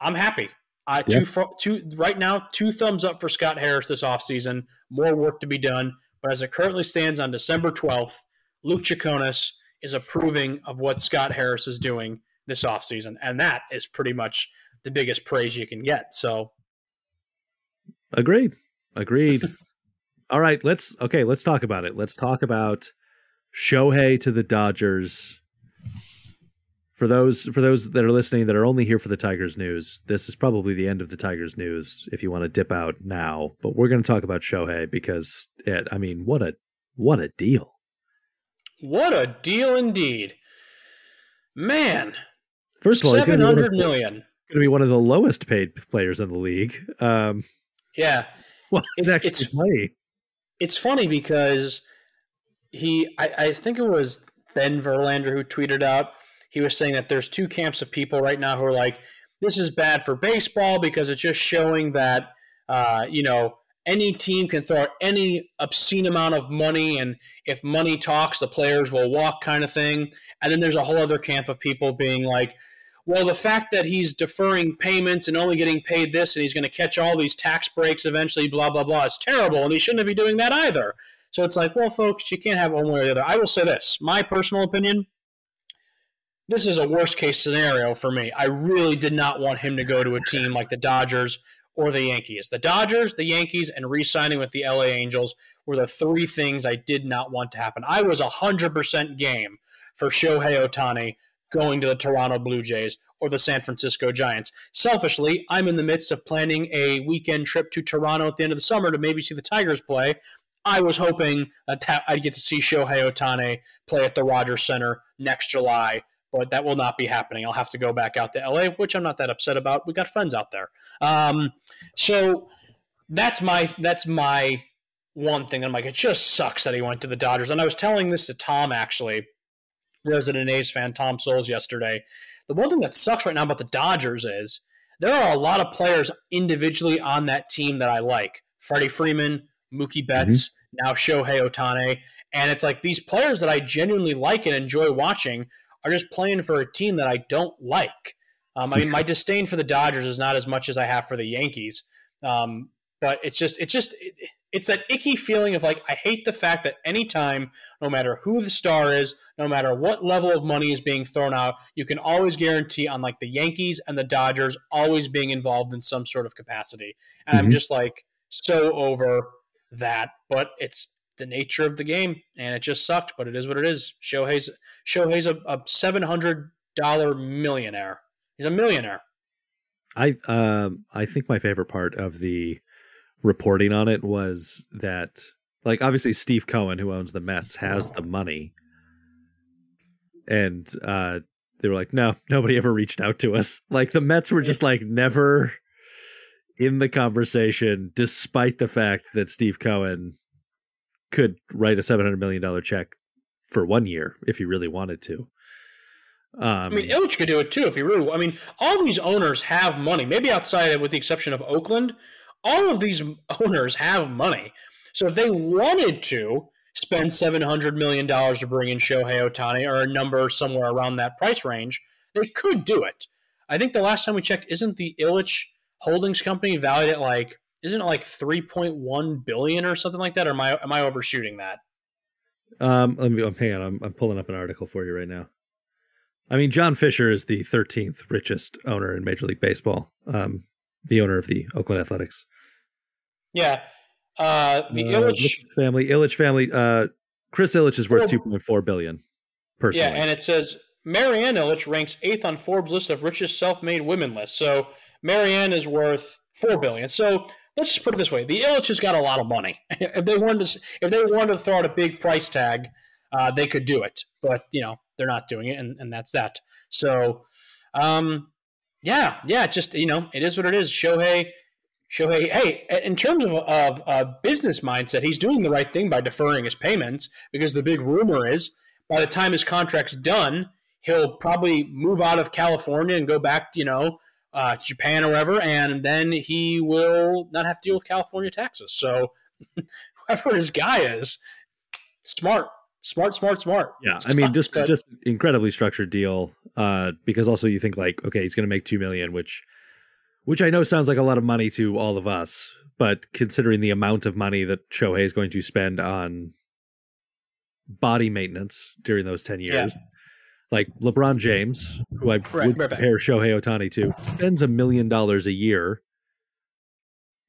I'm happy. Uh, yeah. two, two, right now, two thumbs up for Scott Harris this offseason. More work to be done. But as it currently stands on December 12th, Luke Chaconis is approving of what Scott Harris is doing this offseason. And that is pretty much the biggest praise you can get. So, agreed. Agreed. All right. Let's, okay, let's talk about it. Let's talk about Shohei to the Dodgers for those for those that are listening that are only here for the Tigers news, this is probably the end of the Tigers news if you want to dip out now. But we're going to talk about Shohei because it, I mean, what a what a deal. What a deal indeed. Man. First of all, seven hundred million. Going to be one of the lowest paid players in the league. Um, yeah. Well, it's, actually it's, funny. It's funny because he, I, I think it was Ben Verlander who tweeted out he was saying that there's two camps of people right now who are like, this is bad for baseball because it's just showing that, uh, you know, any team can throw out any obscene amount of money, and if money talks, the players will walk, kind of thing. And then there's a whole other camp of people being like, well, the fact that he's deferring payments and only getting paid this, and he's going to catch all these tax breaks eventually, blah blah blah, is terrible, and he shouldn't be doing that either. So it's like, well, folks, you can't have one way or the other. I will say this: my personal opinion this is a worst case scenario for me. I really did not want him to go to a team like the Dodgers or the Yankees. The Dodgers, the Yankees, and re signing with the LA Angels were the three things I did not want to happen. I was 100% game for Shohei Ohtani going to the Toronto Blue Jays or the San Francisco Giants. Selfishly, I'm in the midst of planning a weekend trip to Toronto at the end of the summer to maybe see the Tigers play. I was hoping that I'd get to see Shohei Ohtani play at the Rogers Center next July but that will not be happening. I'll have to go back out to LA, which I'm not that upset about. We got friends out there, um, so that's my that's my one thing. I'm like, it just sucks that he went to the Dodgers. And I was telling this to Tom actually, resident A's fan Tom Souls yesterday. The one thing that sucks right now about the Dodgers is there are a lot of players individually on that team that I like. Freddie Freeman, Mookie Betts, mm-hmm. now Shohei Ohtani. And it's like these players that I genuinely like and enjoy watching are just playing for a team that I don't like. Um, I mean, my disdain for the Dodgers is not as much as I have for the Yankees. Um, but it's just, it's just, it, it's that icky feeling of like, I hate the fact that anytime, no matter who the star is, no matter what level of money is being thrown out, you can always guarantee on like the Yankees and the Dodgers always being involved in some sort of capacity. And mm-hmm. I'm just like so over that. But it's the nature of the game, and it just sucked. But it is what it is. Shohei's Shohei's a, a seven hundred dollar millionaire. He's a millionaire. I um I think my favorite part of the reporting on it was that like obviously Steve Cohen, who owns the Mets, has the money, and uh they were like, no, nobody ever reached out to us. Like the Mets were just like never in the conversation, despite the fact that Steve Cohen could write a seven hundred million dollar check for one year if he really wanted to. Um, I mean, Ilitch could do it too if he really. I mean, all these owners have money. Maybe outside, with the exception of Oakland, all of these owners have money. So if they wanted to spend seven hundred million dollars to bring in Shohei Ohtani or a number somewhere around that price range, they could do it. I think the last time we checked, isn't the Ilitch Holdings Company valued at like isn't it like 3.1 billion or something like that or am i am i overshooting that um let me hang on I'm, I'm pulling up an article for you right now i mean john fisher is the 13th richest owner in major league baseball um the owner of the oakland athletics Yeah. Uh, the Uh, Ilitch, family, Ilitch family. Uh, Chris Ilitch is worth two point four billion. Personally, yeah, and it says Marianne Ilitch ranks eighth on Forbes list of richest self-made women list. So Marianne is worth four billion. So let's just put it this way: the Ilitch has got a lot of money. if they wanted to, if they wanted to throw out a big price tag, uh, they could do it. But you know, they're not doing it, and, and that's that. So, um, yeah, yeah, just you know, it is what it is. Shohei. Shohei, hey, in terms of, of a business mindset, he's doing the right thing by deferring his payments because the big rumor is by the time his contract's done, he'll probably move out of California and go back, you know, uh, to Japan or wherever, and then he will not have to deal with California taxes. So, whoever his guy is, smart, smart, smart, smart. Yeah, I mean, just just incredibly structured deal. Uh, because also you think like, okay, he's going to make two million, which, which I know sounds like a lot of money to all of us, but considering the amount of money that Shohei is going to spend on body maintenance during those ten years, like LeBron James, who I Right, would right compare Shohei Ohtani to, spends a million dollars a year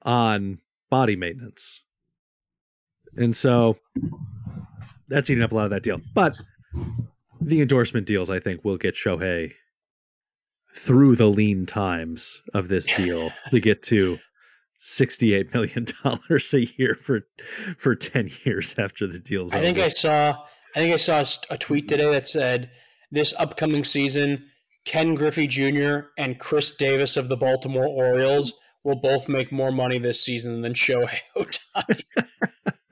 on body maintenance, and so that's eating up a lot of that deal. But the endorsement deals, I think, will get Shohei through the lean times of this deal to get to sixty-eight million dollars a year for for ten years after the deal's I think over. I saw. I think I saw a tweet today that said this upcoming season, Ken Griffey Jr. and Chris Davis of the Baltimore Orioles will both make more money this season than Shohei Ohtani.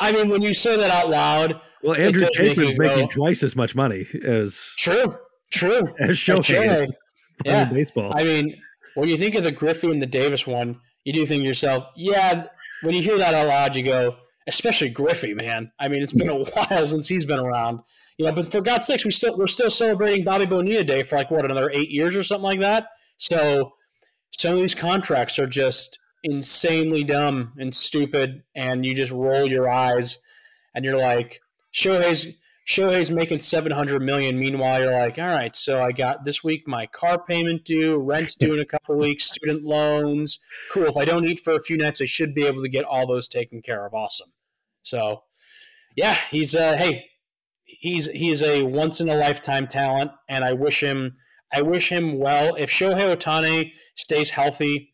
I mean, when you say that out loud, well, Andrew does make Chafin's you making go- twice as much money as true, true. as Shohei Shohei, is playing yeah. baseball. I mean, when you think of the Griffey and the Davis one, you do think to yourself, yeah. When you hear that out loud, you go, especially Griffey, man. I mean, it's been a while since he's been around. You know, but for God's sakes, we still we're still celebrating Bobby Bonilla Day for like what another eight years or something like that. So some of these contracts are just insanely dumb and stupid, and you just roll your eyes, and you're like, Shohei's Shohei's making seven hundred million. Meanwhile, you're like, all right, so I got this week my car payment due, rent's due in a couple weeks, student loans. Cool. If I don't eat for a few nights, I should be able to get all those taken care of. Awesome. So, yeah, he's uh, hey, he's he's a once in a lifetime talent, and I wish him I wish him well. If Shohei Ohtani stays healthy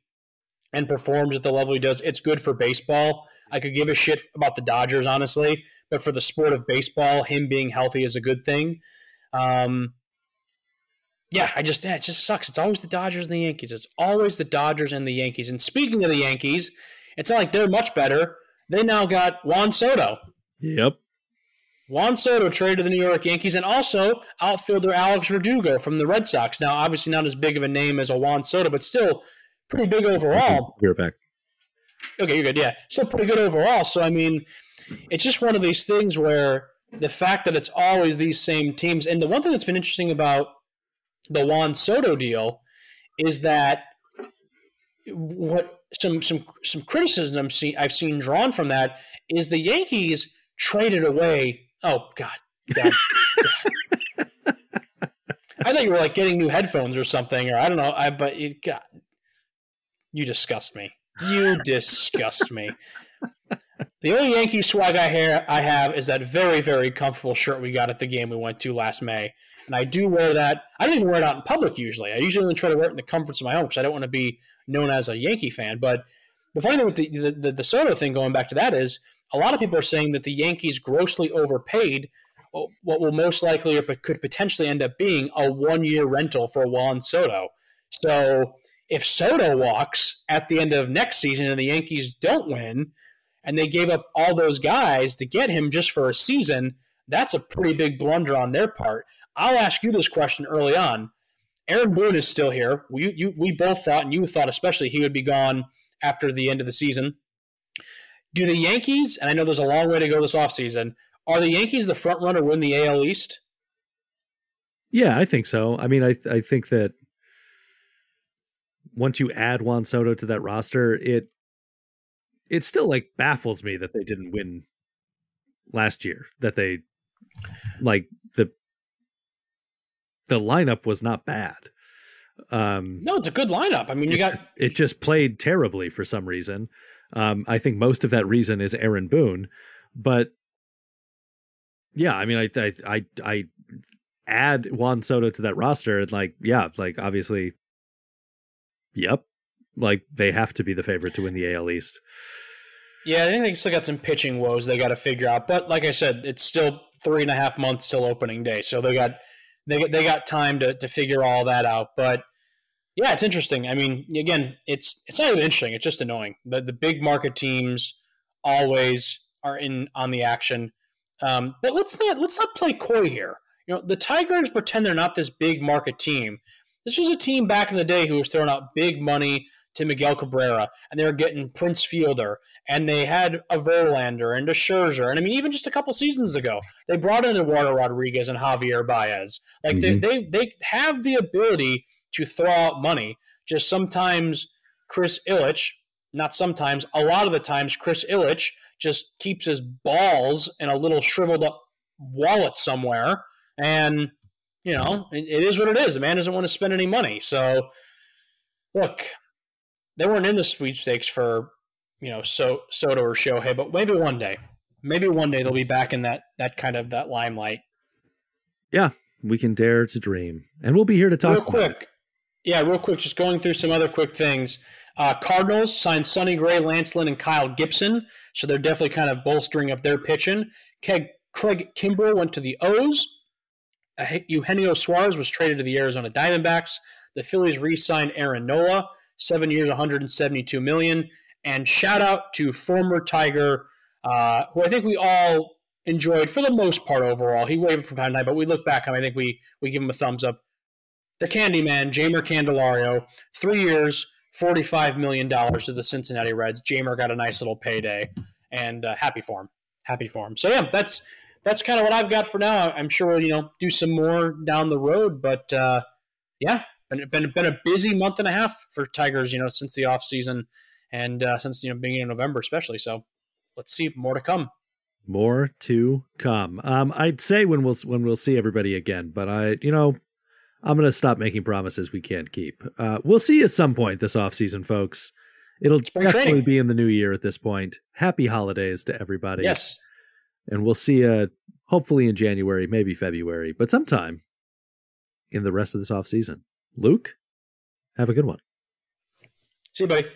and performs at the level he does, it's good for baseball. I could give a shit about the Dodgers, honestly, but for the sport of baseball, him being healthy is a good thing. Um, yeah, I just yeah, it just sucks. It's always the Dodgers and the Yankees. It's always the Dodgers and the Yankees. And speaking of the Yankees, it's not like they're much better. They now got Juan Soto. yep. Juan Soto traded to the New York Yankees, and also outfielder Alex Verdugo from the Red Sox. Now, obviously, not as big of a name as a Juan Soto, but still pretty big overall. We're back. Okay, you're good. Yeah, still pretty good overall. So I mean, it's just one of these things where the fact that it's always these same teams, and the one thing that's been interesting about the Juan Soto deal is that what some some some criticism I've seen drawn from that is the Yankees traded away. Oh God, God. I thought you were like getting new headphones or something, or I don't know. I but you got you disgust me. You disgust me. The only Yankee swag I I have is that very very comfortable shirt we got at the game we went to last May, and I do wear that. I don't even wear it out in public usually. I usually only try to wear it in the comforts of my home because I don't want to be known as a Yankee fan. But the funny thing with the the, the, the Soto thing, going back to that, is a lot of people are saying that the Yankees grossly overpaid what will most likely or could potentially end up being a one year rental for Juan Soto. So if Soto walks at the end of next season and the Yankees don't win, and they gave up all those guys to get him just for a season, that's a pretty big blunder on their part. I'll ask you this question early on. Aaron Boone is still here. We, you, we both thought, and you thought especially, he would be gone after the end of the season. Do the Yankees, and I know there's a long way to go this offseason, are the Yankees the front runner win the AL East? Yeah, I think so. I mean, I I think that once you add Juan Soto to that roster, it it still like baffles me that they didn't win last year. That they like the the lineup was not bad. Um, no, it's a good lineup. I mean, you it got it just played terribly for some reason. Um, I think most of that reason is Aaron Boone, but yeah, I mean, I I I, I add Juan Soto to that roster, and like, yeah, like obviously, yep, like they have to be the favorite to win the AL East. Yeah, I think they still got some pitching woes they got to figure out. But like I said, it's still three and a half months till opening day, so they got they they got time to to figure all that out. But yeah, it's interesting. I mean, again, it's it's not even interesting. It's just annoying. The the big market teams always are in on the action. Um, but let's not let's not play coy here. You know, the Tigers pretend they're not this big market team. This was a team back in the day who was throwing out big money to Miguel Cabrera, and they were getting Prince Fielder, and they had a Verlander and a Scherzer, and I mean, even just a couple seasons ago, they brought in Eduardo Rodriguez and Javier Baez. Like mm-hmm. they, they they have the ability to throw out money. Just sometimes Chris Ilitch, not sometimes, a lot of the times Chris Ilitch just keeps his balls in a little shriveled up wallet somewhere, and you know it, it is what it is. The man doesn't want to spend any money, so look, they weren't in the sweepstakes for you know so Soto or Shohei, but maybe one day, maybe one day they'll be back in that that kind of that limelight. Yeah, we can dare to dream, and we'll be here to talk. Real quick, yeah, real quick, just going through some other quick things. Uh, Cardinals signed Sonny Gray, Lance Lynn, and Kyle Gibson, so they're definitely kind of bolstering up their pitching. Craig, Craig Kimbrel went to the O's. Eugenio Suarez was traded to the Arizona Diamondbacks. The Phillies re-signed Aaron Nola seven years, 172 million. And shout out to former Tiger, uh, who I think we all enjoyed for the most part overall. He wavered from time to time, but we look back and I think we we give him a thumbs up. The Candyman, Jeimer Candelario, three years, $45 million to the Cincinnati Reds. Jeimer got a nice little payday and uh, happy for him. Happy for him. So, yeah, that's that's kind of what I've got for now. I'm sure we'll, you know, do some more down the road, but uh, yeah, been, been been a busy month and a half for Tigers, you know, since the off season and uh, since you know beginning of November, especially. So let's see more to come. More to come. Um, I'd say when we'll when we'll see everybody again, but I, you know, I'm gonna stop making promises we can't keep. Uh, we'll see you at some point this off season, folks. It'll Spring definitely training. be in the new year at this point. Happy holidays to everybody. Yes. And we'll see you hopefully in January, maybe February, but sometime in the rest of this off season. Luke, have a good one. See you, buddy.